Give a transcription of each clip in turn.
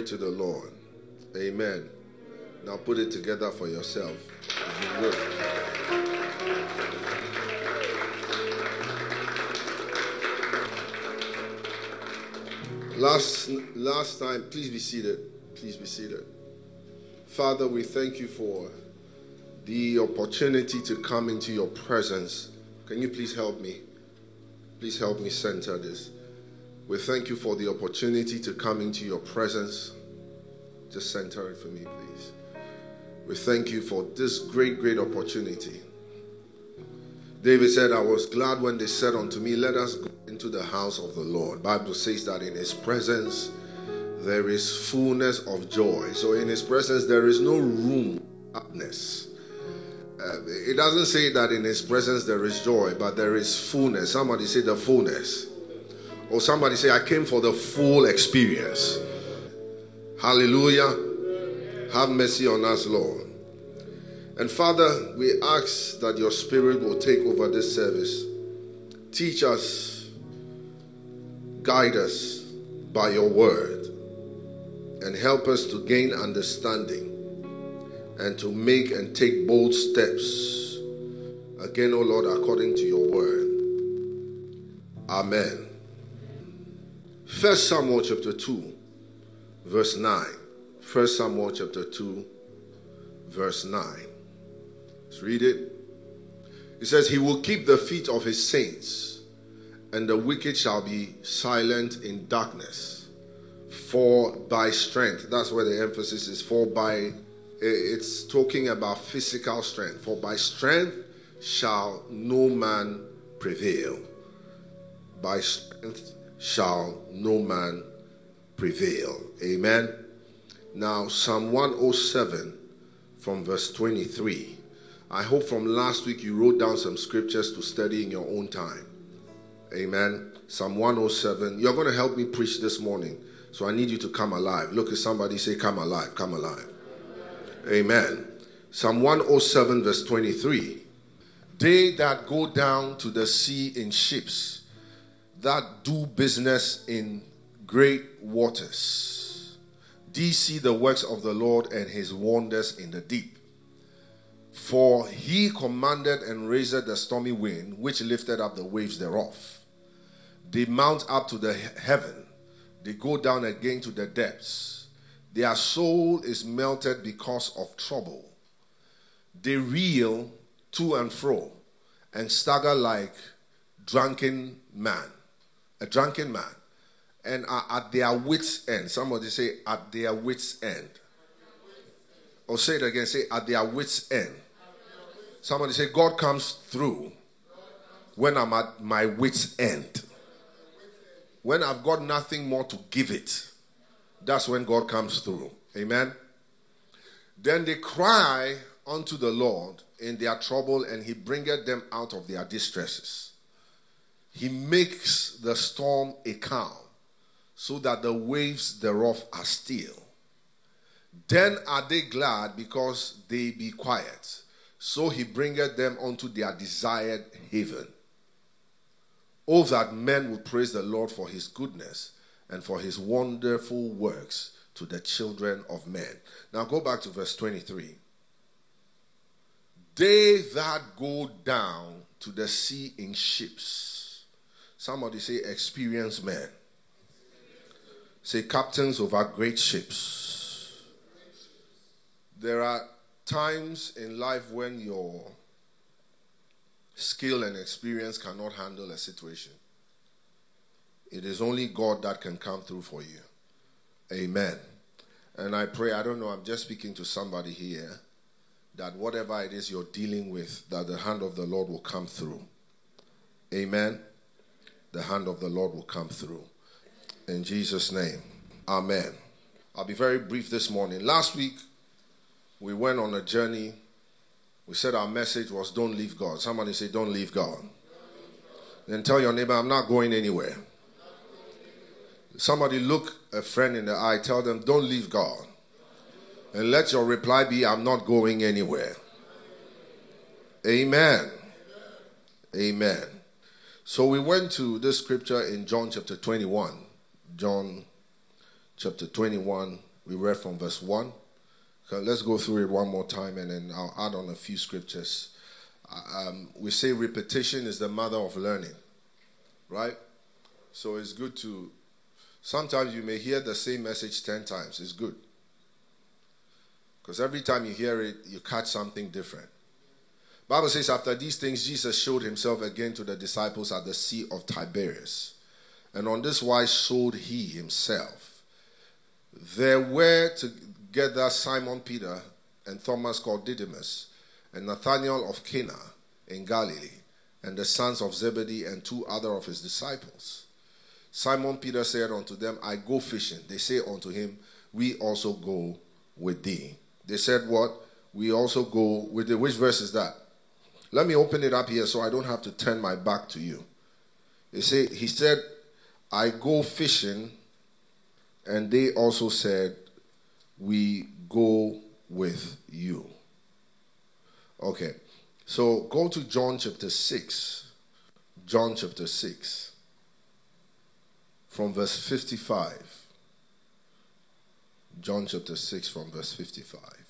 Glory to the Lord. Amen. Now put it together for yourself. Last last time, please be seated. Please be seated. Father, we thank you for the opportunity to come into your presence. Can you please help me? Please help me center this. We thank you for the opportunity to come into your presence. Just center it for me, please. We thank you for this great, great opportunity. David said, I was glad when they said unto me, Let us go into the house of the Lord. Bible says that in his presence there is fullness of joy. So in his presence there is no room sadness. Uh, it doesn't say that in his presence there is joy, but there is fullness. Somebody say the fullness. Or somebody say, I came for the full experience. Hallelujah. Have mercy on us, Lord. And Father, we ask that your Spirit will take over this service. Teach us, guide us by your word, and help us to gain understanding and to make and take bold steps. Again, O oh Lord, according to your word. Amen. First Samuel chapter 2, verse 9. First Samuel chapter 2, verse 9. Let's read it. It says, He will keep the feet of his saints, and the wicked shall be silent in darkness. For by strength, that's where the emphasis is, for by, it's talking about physical strength. For by strength shall no man prevail. By strength shall no man prevail. Amen. Now, Psalm 107 from verse 23. I hope from last week you wrote down some scriptures to study in your own time. Amen. Psalm 107. You're going to help me preach this morning. So I need you to come alive. Look at somebody say, Come alive, come alive. Amen. Psalm 107, verse 23. They that go down to the sea in ships, that do business in great waters, these see the works of the Lord and his wonders in the deep. For he commanded and raised the stormy wind, which lifted up the waves thereof. They mount up to the heaven, they go down again to the depths. Their soul is melted because of trouble. They reel to and fro and stagger like drunken man, a drunken man, and are at their wits' end. Somebody say, at their wits' end. Or say it again, say, at their wits' end. Somebody say, God comes through when I'm at my wits' end. When I've got nothing more to give it, that's when God comes through. Amen. Then they cry unto the Lord in their trouble, and He bringeth them out of their distresses. He makes the storm a calm, so that the waves thereof are still. Then are they glad because they be quiet. So he bringeth them unto their desired haven. Oh, that men would praise the Lord for his goodness and for his wonderful works to the children of men. Now go back to verse 23. They that go down to the sea in ships. Somebody say, experienced men. Say, captains over great ships. There are times in life when your skill and experience cannot handle a situation. It is only God that can come through for you. Amen. And I pray, I don't know, I'm just speaking to somebody here, that whatever it is you're dealing with, that the hand of the Lord will come through. Amen. The hand of the Lord will come through. In Jesus' name. Amen. I'll be very brief this morning. Last week, we went on a journey. We said our message was don't leave God. Somebody say, don't leave God. Then tell your neighbor, I'm not going anywhere. Somebody look a friend in the eye, tell them, don't leave God. And let your reply be, I'm not going anywhere. Amen. Amen. So we went to this scripture in John chapter 21, John chapter 21. We read from verse 1. Okay, let's go through it one more time and then I'll add on a few scriptures. Uh, um, we say repetition is the mother of learning, right? So it's good to, sometimes you may hear the same message 10 times. It's good. Because every time you hear it, you catch something different. Bible says after these things Jesus showed himself again to the disciples at the sea of Tiberias. And on this wise showed he himself. There were together Simon Peter and Thomas called Didymus, and Nathanael of Cana in Galilee, and the sons of Zebedee and two other of his disciples. Simon Peter said unto them, I go fishing. They say unto him, We also go with thee. They said, What? We also go with thee. Which verse is that? Let me open it up here so I don't have to turn my back to you. He said, he said, I go fishing, and they also said, We go with you. Okay, so go to John chapter 6. John chapter 6, from verse 55. John chapter 6, from verse 55.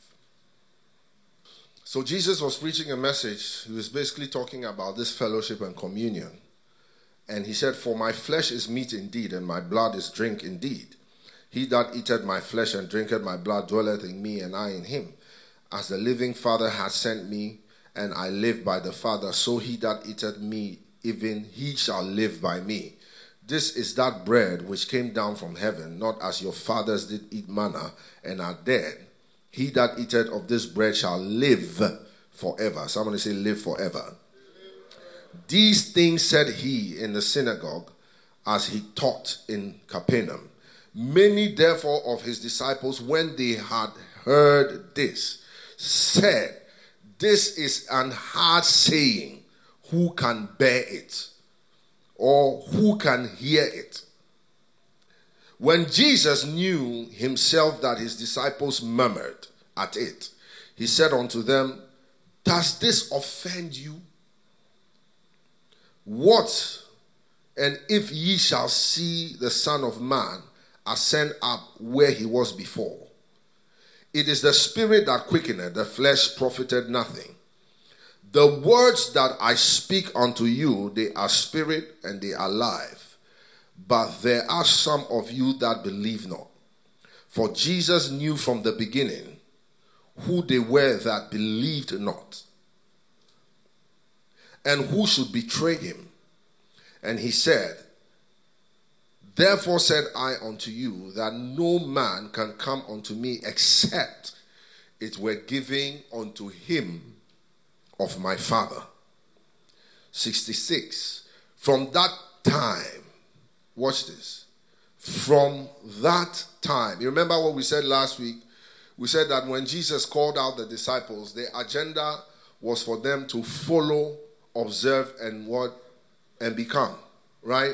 So Jesus was preaching a message. He was basically talking about this fellowship and communion. And he said, For my flesh is meat indeed, and my blood is drink indeed. He that eateth my flesh and drinketh my blood dwelleth in me, and I in him. As the living Father hath sent me, and I live by the Father, so he that eateth me, even he shall live by me. This is that bread which came down from heaven, not as your fathers did eat manna and are dead. He that eateth of this bread shall live forever. Somebody say, live forever. These things said he in the synagogue as he taught in Capernaum. Many, therefore, of his disciples, when they had heard this, said, This is an hard saying. Who can bear it? Or who can hear it? When Jesus knew himself that his disciples murmured at it, he said unto them, Does this offend you? What? And if ye shall see the Son of Man ascend up where he was before, it is the spirit that quickeneth, the flesh profited nothing. The words that I speak unto you, they are spirit and they are life. But there are some of you that believe not. For Jesus knew from the beginning who they were that believed not, and who should betray him. And he said, Therefore said I unto you that no man can come unto me except it were given unto him of my Father. 66. From that time, Watch this. From that time, you remember what we said last week? We said that when Jesus called out the disciples, the agenda was for them to follow, observe, and what? And become. Right?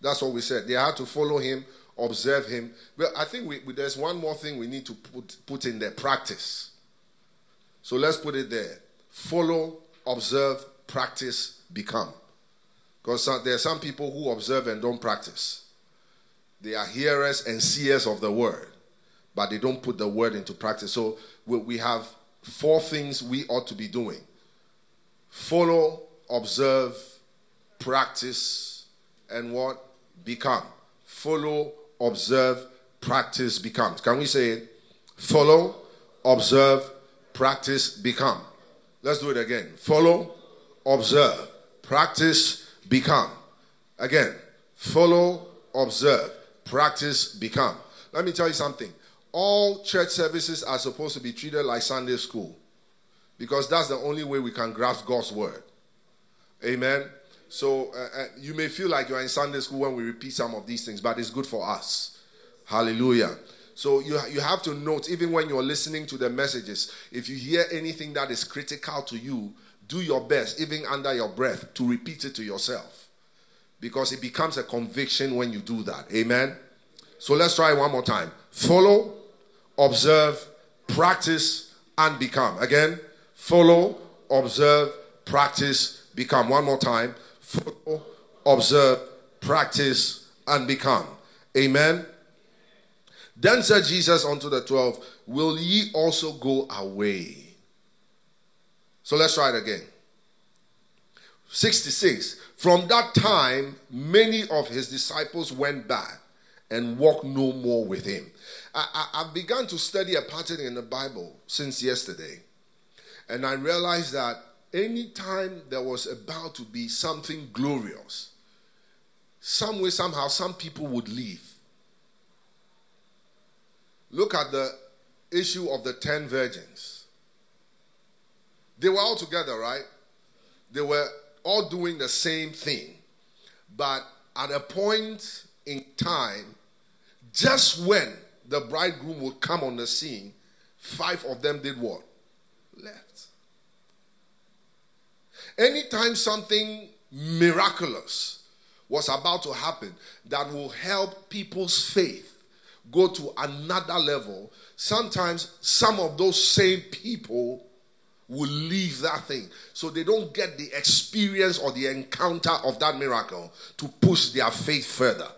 That's what we said. They had to follow him, observe him. But I think we, we, there's one more thing we need to put, put in there practice. So let's put it there. Follow, observe, practice, become. Because there are some people who observe and don't practice. They are hearers and seers of the word, but they don't put the word into practice. So we have four things we ought to be doing follow, observe, practice, and what? Become. Follow, observe, practice, become. Can we say it? Follow, observe, practice, become. Let's do it again. Follow, observe, practice, become. Again, follow, observe, practice, become. Let me tell you something. All church services are supposed to be treated like Sunday school because that's the only way we can grasp God's word. Amen. So uh, uh, you may feel like you're in Sunday school when we repeat some of these things, but it's good for us. Hallelujah. So you, you have to note, even when you're listening to the messages, if you hear anything that is critical to you, do your best, even under your breath, to repeat it to yourself. Because it becomes a conviction when you do that. Amen? So let's try one more time. Follow, observe, practice, and become. Again, follow, observe, practice, become. One more time. Follow, observe, practice, and become. Amen. Then said Jesus unto the twelve, Will ye also go away? So let's try it again. 66. From that time, many of his disciples went back and walked no more with him. I, have begun to study a pattern in the Bible since yesterday. And I realized that anytime there was about to be something glorious, some way, somehow, some people would leave. Look at the issue of the ten virgins. They were all together, right? They were all doing the same thing. But at a point in time, just when the bridegroom would come on the scene, five of them did what? Left. Anytime something miraculous was about to happen that will help people's faith go to another level, sometimes some of those same people will leave that thing. So they don't get the experience or the encounter of that miracle to push their faith further.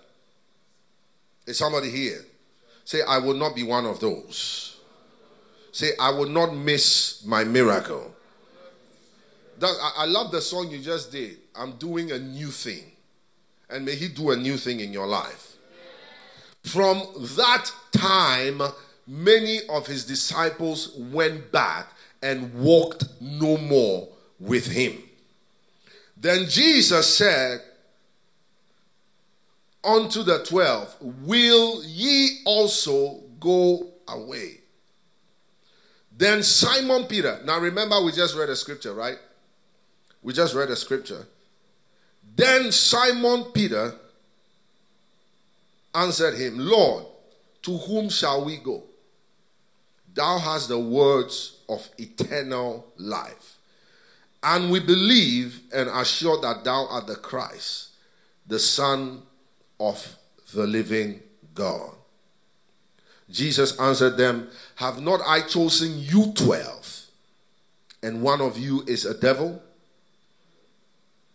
Is somebody here? Say, I will not be one of those. Say, I will not miss my miracle. That, I, I love the song you just did. I'm doing a new thing. And may He do a new thing in your life. From that time, many of His disciples went back and walked no more with Him. Then Jesus said, unto the twelve, Will ye also go away? Then Simon Peter, now remember, we just read a scripture, right? We just read a scripture. Then Simon Peter answered him, Lord, to whom shall we go? Thou hast the words of eternal life. And we believe and are sure that thou art the Christ, the Son of the living God. Jesus answered them, Have not I chosen you twelve, and one of you is a devil?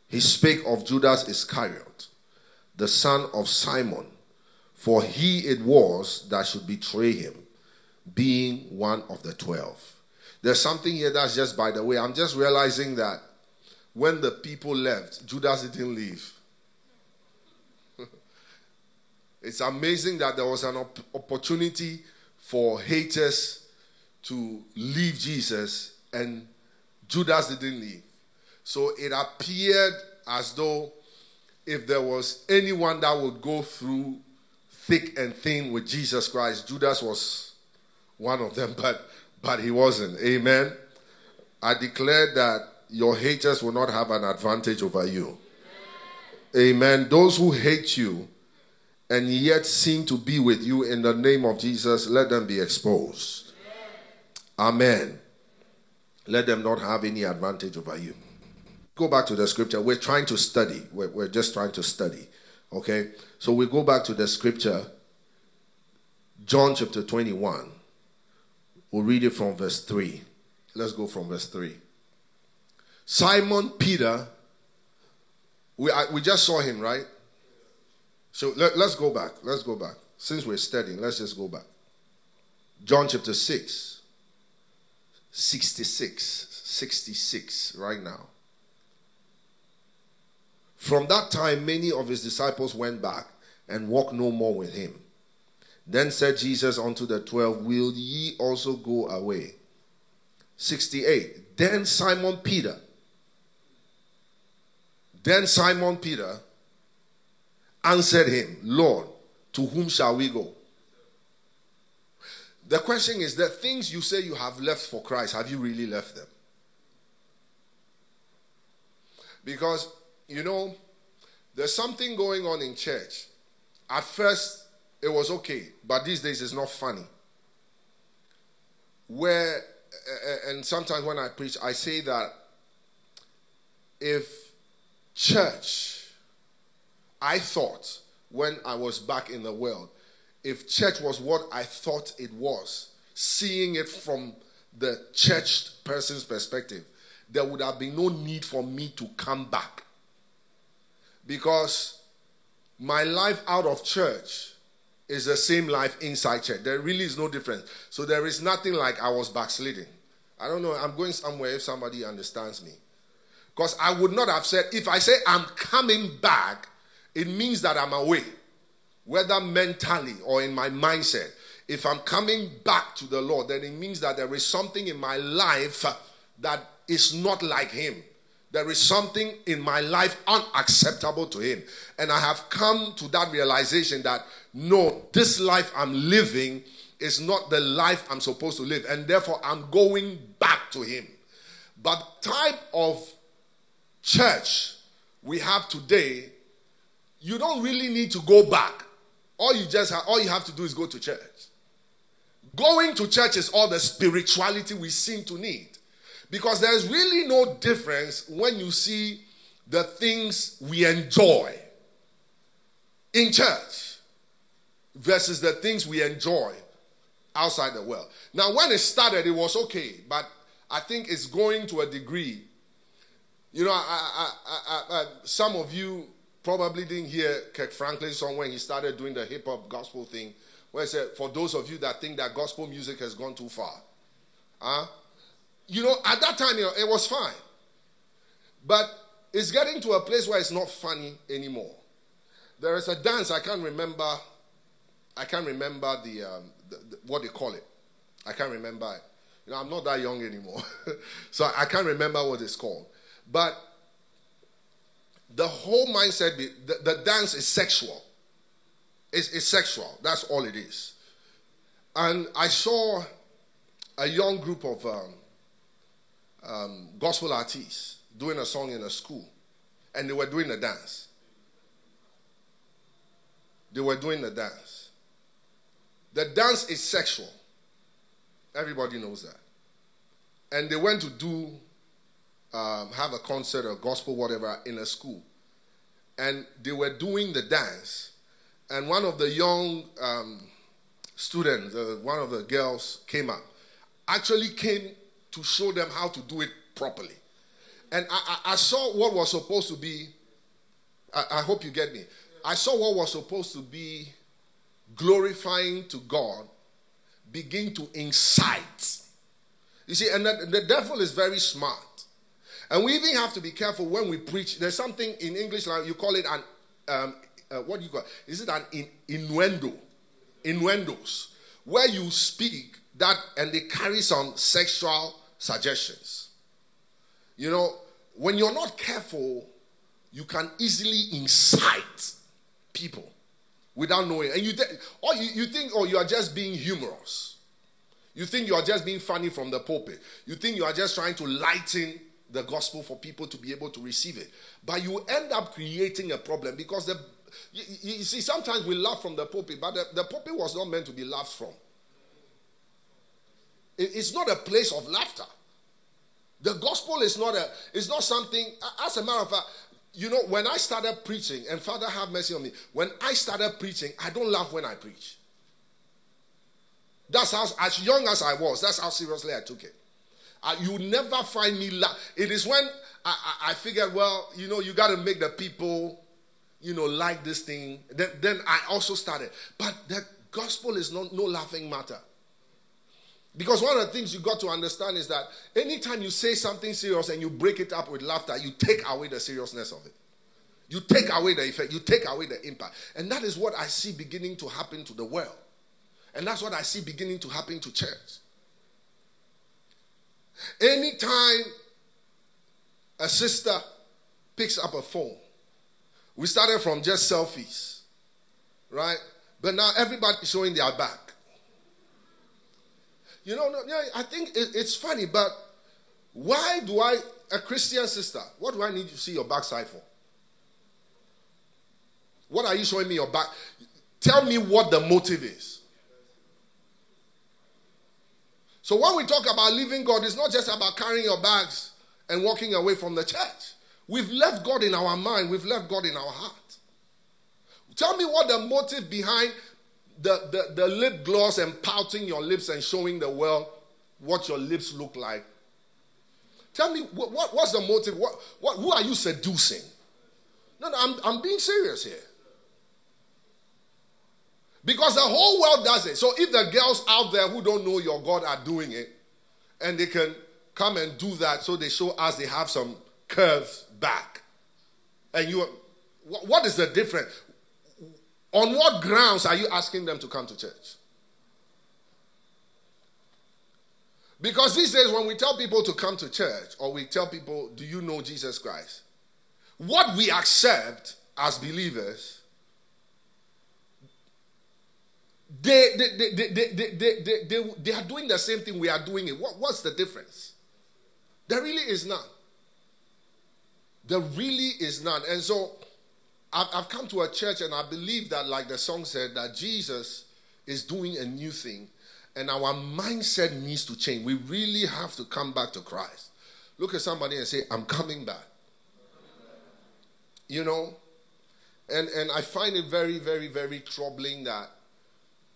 He spake of Judas Iscariot, the son of Simon, for he it was that should betray him, being one of the twelve. There's something here that's just by the way. I'm just realizing that when the people left, Judas didn't leave. It's amazing that there was an op- opportunity for haters to leave Jesus and Judas didn't leave. So it appeared as though if there was anyone that would go through thick and thin with Jesus Christ, Judas was one of them, but but he wasn't. Amen. I declare that your haters will not have an advantage over you. Amen. Those who hate you and yet seem to be with you in the name of Jesus, let them be exposed. Amen. Let them not have any advantage over you. Go back to the scripture. We're trying to study. We're, we're just trying to study. Okay? So we go back to the scripture, John chapter 21. We'll read it from verse 3. Let's go from verse 3. Simon Peter, we, I, we just saw him, right? So let, us go back. Let's go back. Since we're studying, let's just go back. John chapter 6, 66, 66, right now. From that time, many of his disciples went back and walked no more with him. Then said Jesus unto the twelve, Will ye also go away? 68. Then Simon Peter, then Simon Peter answered him, Lord, to whom shall we go? The question is the things you say you have left for Christ, have you really left them? Because, you know, there's something going on in church. At first, it was okay, but these days it's not funny. Where, and sometimes when I preach, I say that if church I thought when I was back in the world, if church was what I thought it was, seeing it from the church person's perspective, there would have been no need for me to come back. Because my life out of church is the same life inside church. There really is no difference. So there is nothing like I was backsliding. I don't know. I'm going somewhere if somebody understands me. Because I would not have said, if I say I'm coming back, it means that I'm away, whether mentally or in my mindset. If I'm coming back to the Lord, then it means that there is something in my life that is not like Him. There is something in my life unacceptable to Him. And I have come to that realization that no, this life I'm living is not the life I'm supposed to live. And therefore, I'm going back to Him. But type of church we have today, you don't really need to go back. All you just have, all you have to do is go to church. Going to church is all the spirituality we seem to need. Because there's really no difference when you see the things we enjoy in church versus the things we enjoy outside the world. Now, when it started, it was okay, but I think it's going to a degree. You know, I, I, I, some of you probably didn't hear Kirk Franklin's song when he started doing the hip hop gospel thing, where he said, For those of you that think that gospel music has gone too far, huh? you know, at that time, it was fine. But it's getting to a place where it's not funny anymore. There is a dance, I can't remember, I can't remember the, um, the, the what they call it. I can't remember it. You know, I'm not that young anymore. so I can't remember what it's called. But the whole mindset, the, the dance is sexual. It's, it's sexual. That's all it is. And I saw a young group of um, um, gospel artists doing a song in a school, and they were doing a dance. They were doing the dance. The dance is sexual. Everybody knows that. And they went to do, um, have a concert or gospel, whatever, in a school. And they were doing the dance. And one of the young um, students, uh, one of the girls came up, actually came to show them how to do it properly. And I, I, saw what was supposed to be, I, I hope you get me. I saw what was supposed to be glorifying to God begin to incite. You see, and the, the devil is very smart. And we even have to be careful when we preach. There's something in English, like you call it an, um, uh, what do you call it? Is it an in, innuendo? Innuendos. Where you speak that and they carry some sexual suggestions. You know, when you're not careful, you can easily incite people without knowing. And you, th- or oh, you, you think, oh, you are just being humorous. You think you are just being funny from the pulpit. You think you are just trying to lighten the gospel for people to be able to receive it. But you end up creating a problem because the you, you see, sometimes we laugh from the pulpit, but the, the pulpit was not meant to be laughed from. It, it's not a place of laughter. The gospel is not a, it's not something, as a matter of fact, you know, when I started preaching, and Father have mercy on me, when I started preaching, I don't laugh when I preach. That's how, as young as I was, that's how seriously I took it. Uh, you never find me laugh. It is when I, I, I figured, well, you know, you got to make the people, you know, like this thing. Then, then I also started. But the gospel is not no laughing matter. Because one of the things you got to understand is that anytime you say something serious and you break it up with laughter, you take away the seriousness of it. You take away the effect, you take away the impact. And that is what I see beginning to happen to the world. And that's what I see beginning to happen to church. Anytime a sister picks up a phone, we started from just selfies, right? But now everybody's showing their back. You know, no, yeah, I think it, it's funny, but why do I, a Christian sister, what do I need to see your backside for? What are you showing me your back? Tell me what the motive is. So when we talk about leaving God, it's not just about carrying your bags and walking away from the church. We've left God in our mind, we've left God in our heart. Tell me what the motive behind the, the, the lip gloss and pouting your lips and showing the world what your lips look like. Tell me, what, what, what's the motive? What, what, who are you seducing? No, no, I'm, I'm being serious here. Because the whole world does it. So if the girls out there who don't know your God are doing it, and they can come and do that, so they show us they have some curves back. And you, what is the difference? On what grounds are you asking them to come to church? Because these days, when we tell people to come to church, or we tell people, Do you know Jesus Christ? What we accept as believers, they, they, they, they, they, they, they, they, they are doing the same thing we are doing it. What, what's the difference? There really is none. There really is none. And so I've, come to a church and I believe that, like the song said, that Jesus is doing a new thing and our mindset needs to change. We really have to come back to Christ. Look at somebody and say, I'm coming back. You know? And and I find it very, very, very troubling that,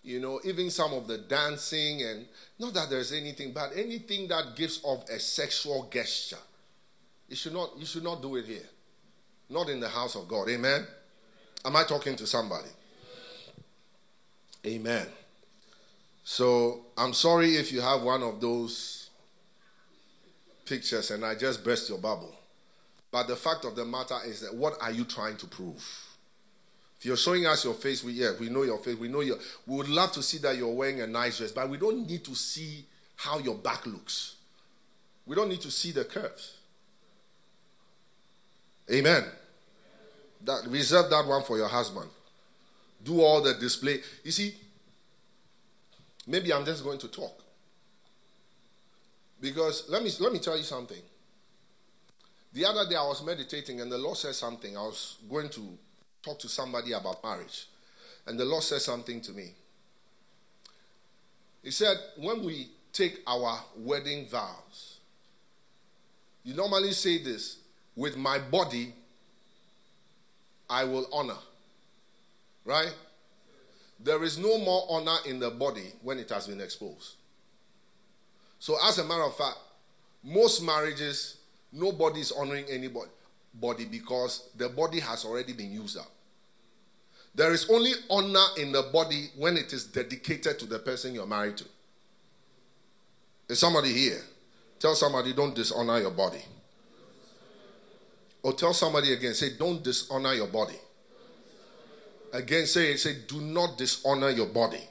you know, even some of the dancing and not that there's anything but anything that gives off a sexual gesture. You should not you should not do it here. Not in the house of God. Amen. Am I talking to somebody? Amen. So I'm sorry if you have one of those pictures and I just burst your bubble. But the fact of the matter is that what are you trying to prove? If you're showing us your face, we yeah, we know your face. We know your. We would love to see that you're wearing a nice dress, but we don't need to see how your back looks. We don't need to see the curves. Amen. That reserve that one for your husband. Do all the display. You see, Maybe I'm just going to talk. Because let me let me tell you something. The other day I was meditating and the Lord said something. I was going to talk to somebody about marriage. And the Lord said something to me. He said, when we take our wedding vows, you normally say this with my body, I will honor. Right? There is no more honor in the body when it has been exposed. So, as a matter of fact, most marriages, nobody is honoring anybody body because the body has already been used up. There is only honor in the body when it is dedicated to the person you're married to. Is somebody here? Tell somebody, don't dishonor your body. Or tell somebody again, say, don't dishonor your body. Again, say, say, do not dishonor your body.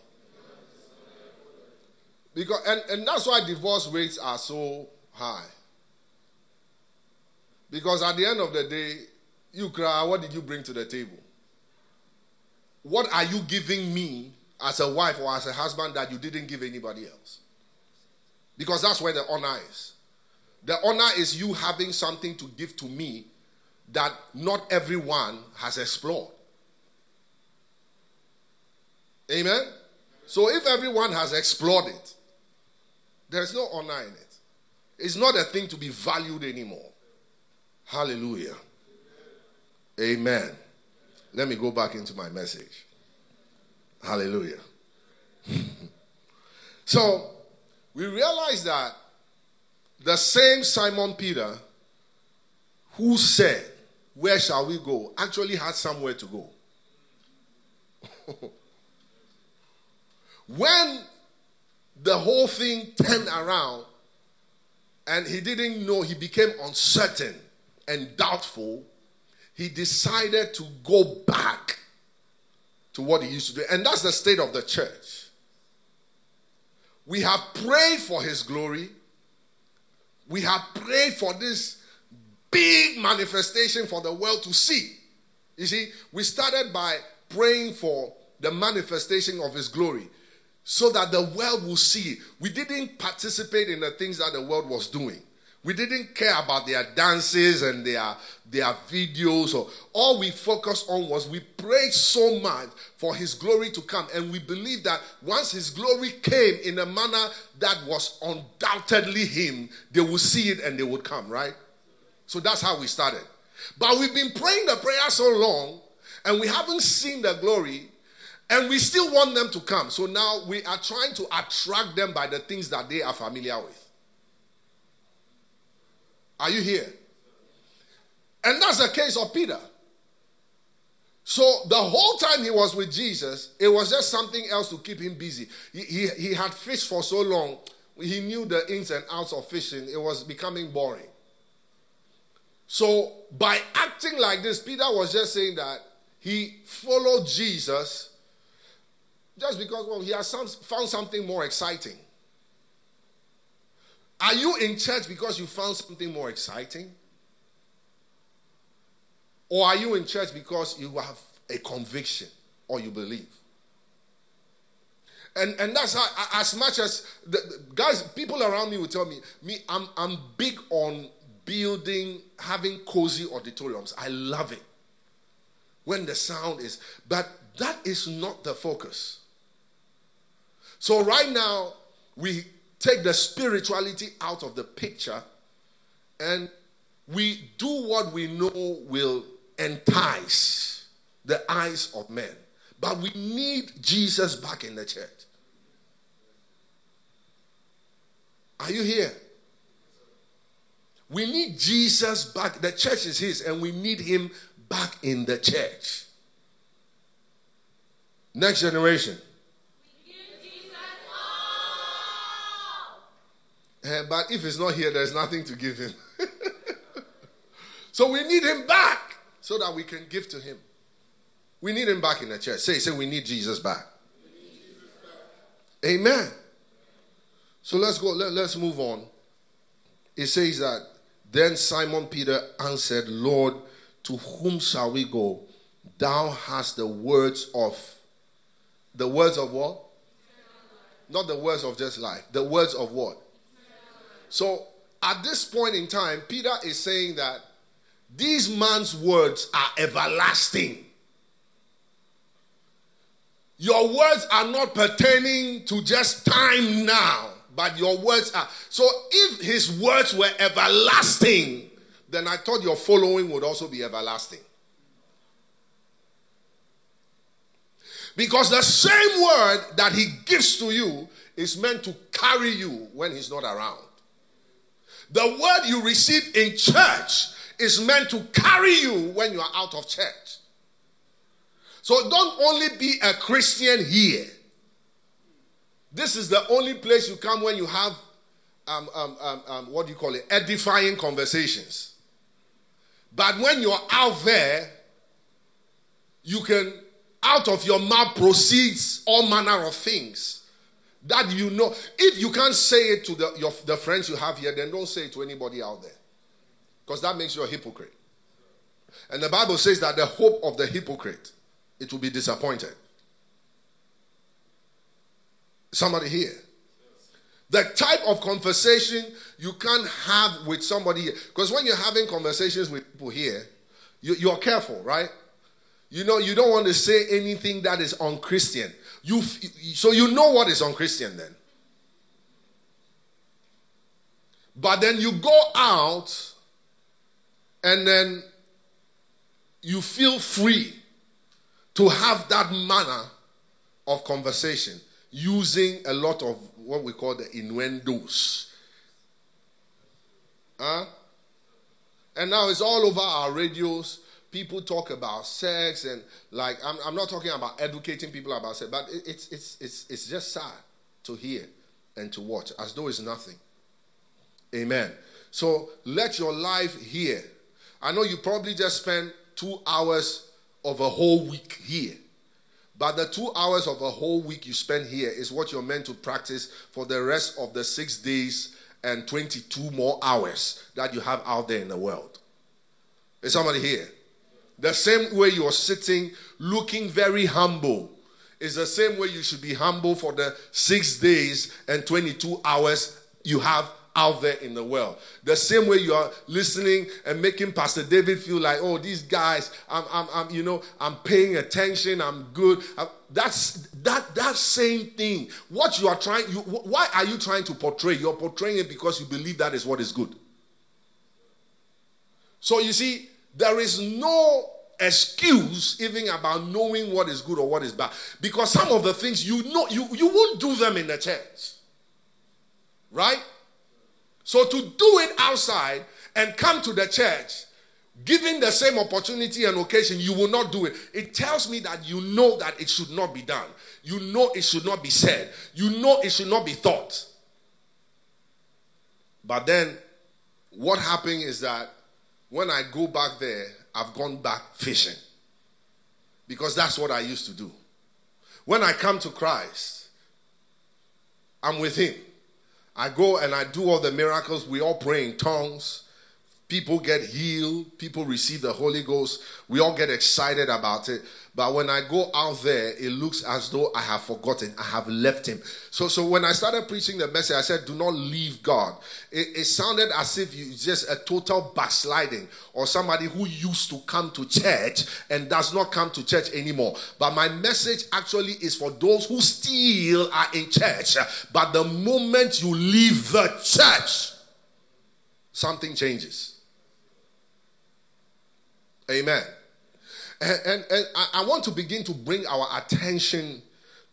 Because and, and that's why divorce rates are so high. Because at the end of the day, you cry, what did you bring to the table? What are you giving me as a wife or as a husband that you didn't give anybody else? Because that's where the honor is. The honor is you having something to give to me that not everyone has explored. Amen? So if everyone has explored it, there's no honor in it. It's not a thing to be valued anymore. Hallelujah. Amen. Let me go back into my message. Hallelujah. so we realize that the same Simon Peter who said, Where shall we go? actually had somewhere to go. When the whole thing turned around and he didn't know, he became uncertain and doubtful, he decided to go back to what he used to do. And that's the state of the church. We have prayed for his glory. We have prayed for this big manifestation for the world to see. You see, we started by praying for the manifestation of his glory so that the world will see. We didn't participate in the things that the world was doing. We didn't care about their dances and their, their videos. Or, all we focused on was we prayed so much for His glory to come. And we believe that once His glory came in a manner that was undoubtedly Him, they would see it and they would come, right? So that's how we started. But we've been praying the prayer so long and we haven't seen the glory and we still want them to come. So now we are trying to attract them by the things that they are familiar with. Are you here? And that's the case of Peter. So the whole time he was with Jesus, it was just something else to keep him busy. He, he, he had fished for so long, he knew the ins and outs of fishing. It was becoming boring. So by acting like this, Peter was just saying that he followed Jesus just because well, he has some, found something more exciting. Are you in church because you found something more exciting? Or are you in church because you have a conviction or you believe? And, and that's how, as much as the, guys, people around me will tell me, me, I'm, I'm big on building, having cozy auditoriums. I love it when the sound is, but that is not the focus. So right now, we take the spirituality out of the picture and we do what we know will entice the eyes of men. But we need Jesus back in the church. Are you here? We need Jesus back. The church is His, and we need Him back in the church. Next generation. Uh, but if he's not here, there's nothing to give him. so we need him back so that we can give to him. We need him back in the church. Say, say, we need Jesus back. Need Jesus back. Amen. So let's go, let, let's move on. It says that then Simon Peter answered, Lord, to whom shall we go? Thou hast the words of the words of what? Not the words of just life. The words of what? So at this point in time, Peter is saying that these man's words are everlasting. Your words are not pertaining to just time now, but your words are. So if his words were everlasting, then I thought your following would also be everlasting. Because the same word that he gives to you is meant to carry you when he's not around. The word you receive in church is meant to carry you when you are out of church. So don't only be a Christian here. This is the only place you come when you have, um, um, um, um what do you call it, edifying conversations. But when you're out there, you can, out of your mouth proceeds all manner of things that you know. If you can't say it to the, your, the friends you have here, then don't say it to anybody out there. Because that makes you a hypocrite. And the Bible says that the hope of the hypocrite, it will be disappointed. Somebody here. The type of conversation you can't have with somebody here. Because when you're having conversations with people here, you, you're careful, right? You know, you don't want to say anything that is unchristian. You, so you know what is unchristian then. But then you go out and then you feel free to have that manner of conversation using a lot of what we call the innuendos. Huh? And now it's all over our radios. People talk about sex and like I'm, I'm not talking about educating people about sex, but it, it's it's it's it's just sad to hear and to watch as though it's nothing. Amen. So let your life here I know you probably just spent two hours of a whole week here. But the two hours of a whole week you spend here is what you're meant to practice for the rest of the six days and 22 more hours that you have out there in the world. Is somebody here? The same way you're sitting looking very humble is the same way you should be humble for the six days and 22 hours you have out there in the world. The same way you are listening and making Pastor David feel like, oh, these guys, I'm, I'm, I'm you know, I'm paying attention, I'm good. That's that that same thing. What you are trying, you, why are you trying to portray? You're portraying it because you believe that is what is good. So you see, there is no excuse even about knowing what is good or what is bad because some of the things you know you you won't do them in the church right so to do it outside and come to the church given the same opportunity and occasion, you will not do it. It tells me that you know that it should not be done. You know it should not be said. You know it should not be thought. But then, what happened is that when I go back there, I've gone back fishing. Because that's what I used to do. When I come to Christ, I'm with Him. I go and I do all the miracles. We all pray in tongues. People get healed. People receive the Holy Ghost. We all get excited about it. But when I go out there, it looks as though I have forgotten. I have left him. So, so when I started preaching the message, I said, do not leave God. It, it sounded as if you just a total backsliding or somebody who used to come to church and does not come to church anymore. But my message actually is for those who still are in church. But the moment you leave the church, something changes. Amen. And, and, and I want to begin to bring our attention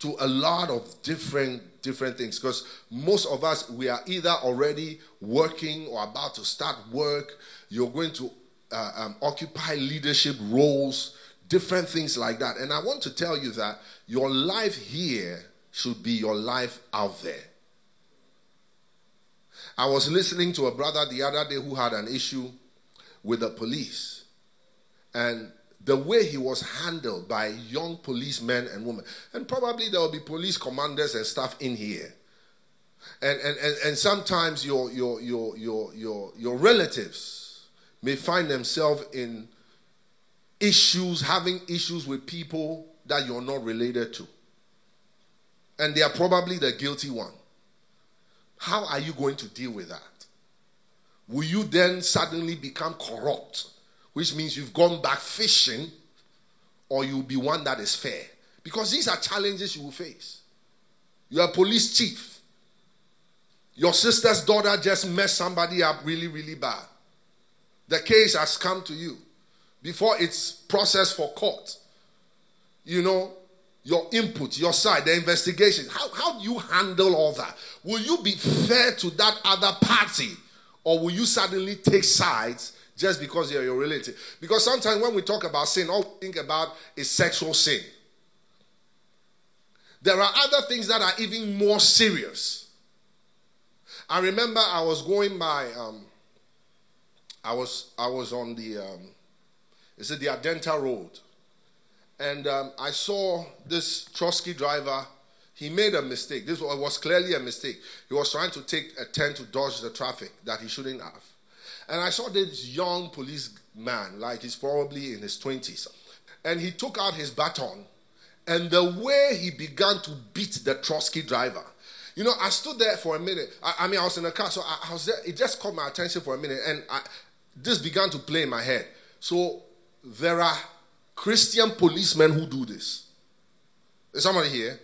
to a lot of different different things because most of us we are either already working or about to start work. You're going to uh, um, occupy leadership roles different things like that. And i want to tell you that your life here should be your life out there. I was listening to a brother the other day who had an issue with the police and the way he was handled by young policemen and women. And probably there will be police commanders and stuff in here. And, and, and, and sometimes your, your, your, your, your, your relatives may find themselves in issues, having issues with people that you're not related to. And they are probably the guilty one. How are you going to deal with that? Will you then suddenly become corrupt? Which means you've gone back fishing, or you'll be one that is fair. Because these are challenges you will face. You're a police chief. Your sister's daughter just messed somebody up really, really bad. The case has come to you before it's processed for court. You know, your input, your side, the investigation. How, how do you handle all that? Will you be fair to that other party? Or will you suddenly take sides just because you're your relative. Because sometimes when we talk about sin, all we think about is sexual sin. There are other things that are even more serious. I remember I was going by, um, I was I was on the, um, is it the Adenta Road, and um, I saw this trotro driver. He made a mistake. This was clearly a mistake. He was trying to take a turn to dodge the traffic that he shouldn't have. And I saw this young policeman, like he's probably in his 20s, and he took out his baton, and the way he began to beat the trotro driver. You know, I stood there for a minute. I, I mean, I was in the car, so I, I, was there. It just caught my attention for a minute, and I, this began to play in my head. So there are Christian policemen who do this. Is somebody here?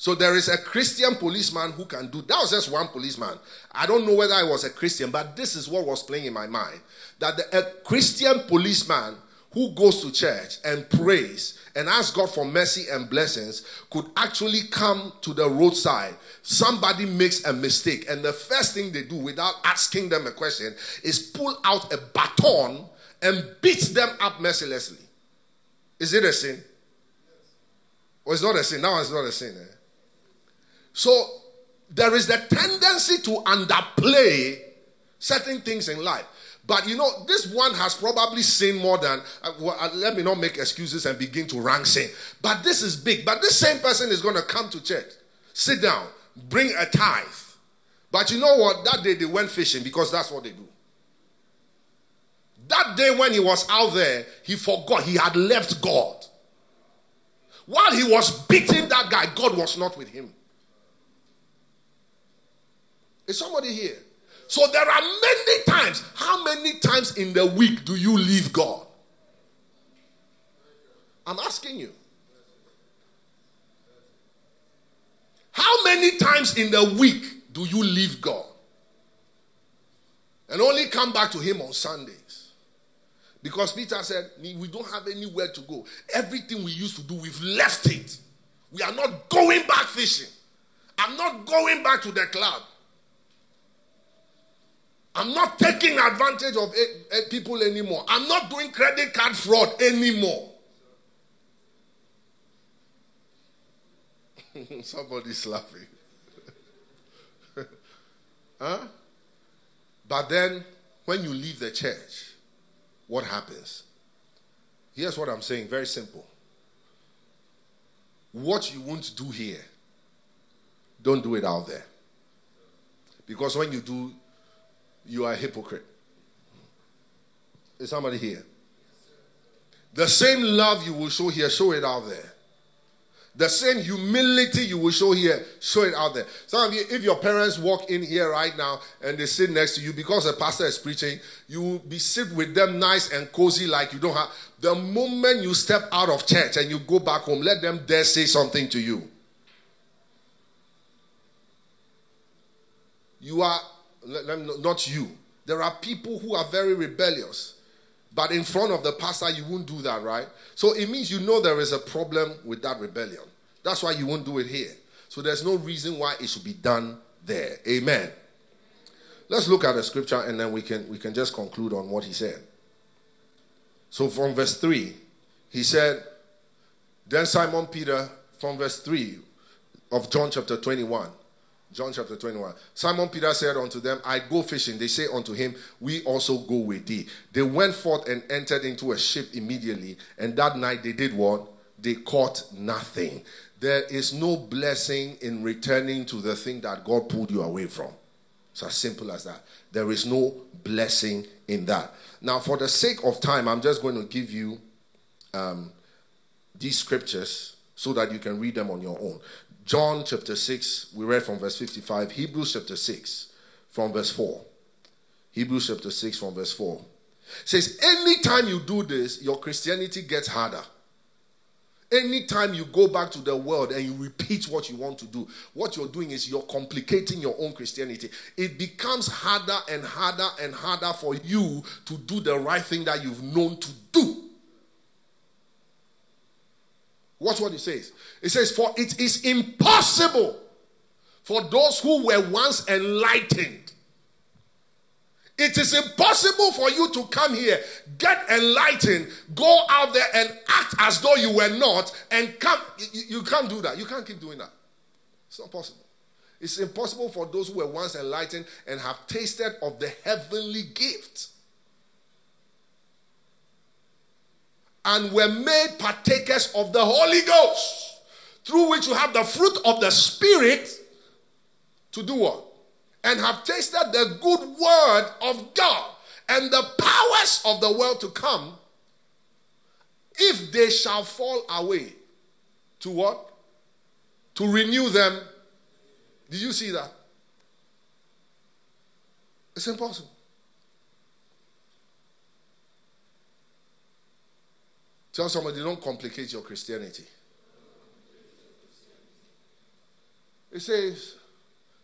So there is a Christian policeman who can do that was just one policeman. I don't know whether I was a Christian, but this is what was playing in my mind. That the, a Christian policeman who goes to church and prays and asks God for mercy and blessings could actually come to the roadside. Somebody makes a mistake, and the first thing they do without asking them a question is pull out a baton and beat them up mercilessly. Is it a sin? Or it's not a sin? Now it's not a sin. Eh? So there is the tendency to underplay certain things in life. But you know, this one has probably seen more than. Uh, well, uh, let me not make excuses and begin to rank sin. But this is big. But this same person is going to come to church, sit down, bring a tithe. But you know what? That day they went fishing because that's what they do. That day when he was out there, he forgot he had left God. While he was beating that guy, God was not with him. Is somebody here? So there are many times. How many times in the week do you leave God? I'm asking you. How many times in the week do you leave God? And only come back to Him on Sundays. Because Peter said, We don't have anywhere to go. Everything we used to do, we've left it. We are not going back fishing. I'm not going back to the club. I'm not taking advantage of people anymore. I'm not doing credit card fraud anymore. Somebody's laughing. huh? But then, when you leave the church, what happens? Here's what I'm saying very simple. What you won't do here, don't do it out there. Because when you do, you are a hypocrite. Is somebody here? The same love you will show here, show it out there. The same humility you will show here, show it out there. Some of you, if your parents walk in here right now and they sit next to you because the pastor is preaching, you will be sit with them nice and cozy like you don't have. The moment you step out of church and you go back home, let them dare say something to you. You are not you. There are people who are very rebellious. But in front of the pastor, you won't do that, right? So it means you know there is a problem with that rebellion. That's why you won't do it here. So there's no reason why it should be done there. Amen. Let's look at the scripture and then we can we can just conclude on what he said. So from verse 3, he said, Then Simon Peter, from verse 3 of John chapter 21, John chapter 21. Simon Peter said unto them, I go fishing. They say unto him, We also go with thee. They went forth and entered into a ship immediately. And that night they did what? They caught nothing. There is no blessing in returning to the thing that God pulled you away from. It's as simple as that. There is no blessing in that. Now, for the sake of time, I'm just going to give you um, these scriptures so that you can read them on your own. John chapter 6, we read from verse 55. Hebrews chapter 6 from verse 4. Hebrews chapter 6 from verse 4. says, anytime you do this, your Christianity gets harder. Anytime you go back to the world and you repeat what you want to do, what you're doing is you're complicating your own Christianity. It becomes harder and harder and harder for you to do the right thing that you've known to do. Watch what it says. It says, For it is impossible for those who were once enlightened. It is impossible for you to come here, get enlightened, go out there and act as though you were not, and come. You, you can't do that. You can't keep doing that. It's not possible. It's impossible for those who were once enlightened and have tasted of the heavenly gift and were made partakers of the Holy Ghost, through which you have the fruit of the Spirit to do what? And have tasted the good word of God and the powers of the world to come, if they shall fall away, to what? To renew them. Did you see that? It's impossible. Tell somebody, don't complicate your Christianity. It says,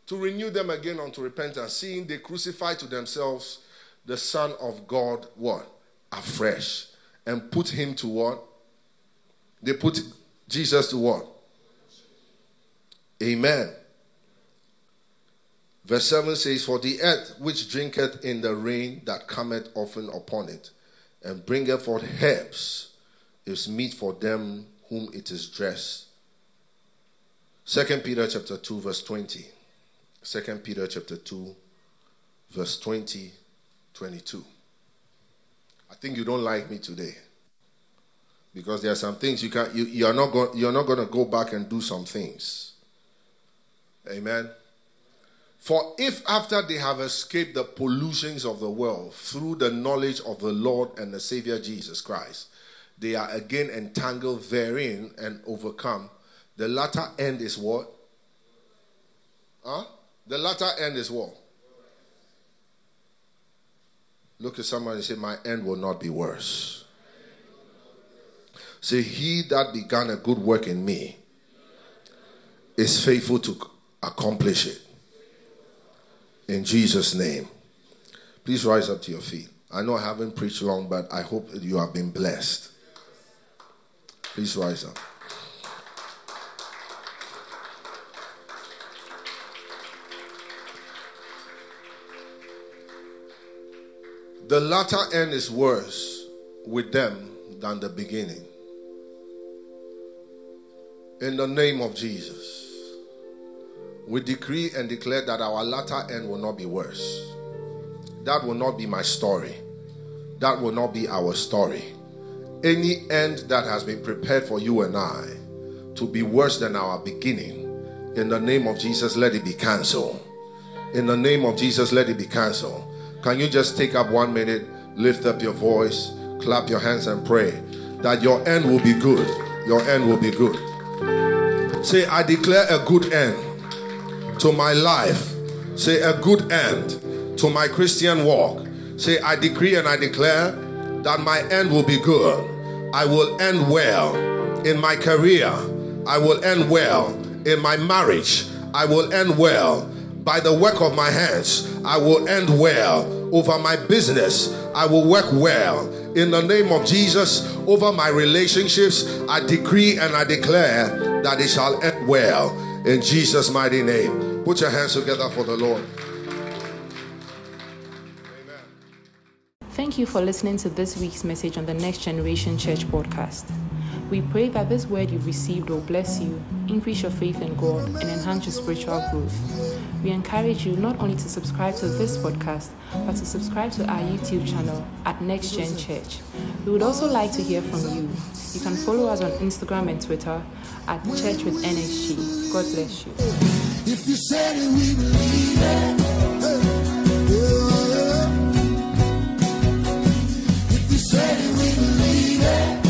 to renew them again unto repentance, seeing they crucify to themselves the Son of God, what? Afresh. And put him to what? They put Jesus to what? Amen. Verse 7 says, For the earth which drinketh in the rain that cometh often upon it, and bringeth forth herbs, is meet for them whom it is dressed. Second Peter chapter 2 verse 20. Second Peter chapter 2 verse 20 22. I think you don't like me today. Because there are some things you can you, you are not going you're not going to go back and do some things. Amen. For if after they have escaped the pollutions of the world through the knowledge of the Lord and the Savior Jesus Christ, they are again entangled therein and overcome. The latter end is what? Huh? The latter end is what? Look at someone and say, My end will not be worse. Say, He that began a good work in me is faithful to accomplish it. In Jesus' name. Please rise up to your feet. I know I haven't preached long, but I hope you have been blessed. Please rise up. The latter end is worse with them than the beginning. In the name of Jesus, we decree and declare that our latter end will not be worse. That will not be my story. That will not be our story. Any end that has been prepared for you and I to be worse than our beginning, in the name of Jesus, let it be cancelled. In the name of Jesus, let it be cancelled. Can you just take up one minute, lift up your voice, clap your hands, and pray that your end will be good? Your end will be good. Say, I declare a good end to my life. Say, a good end to my Christian walk. Say, I decree and I declare that my end will be good. I will end well in my career. I will end well in my marriage. I will end well by the work of my hands. I will end well over my business. I will work well in the name of Jesus over my relationships. I decree and I declare that it shall end well in Jesus' mighty name. Put your hands together for the Lord. Thank you for listening to this week's message on the Next Generation Church podcast. We pray that this word you've received will bless you, increase your faith in God, and enhance your spiritual growth. We encourage you not only to subscribe to this podcast, but to subscribe to our YouTube channel at Next Gen Church. We would also like to hear from you. You can follow us on Instagram and Twitter at Church with NHG. God bless you. If you said it, we believe it. we believe it.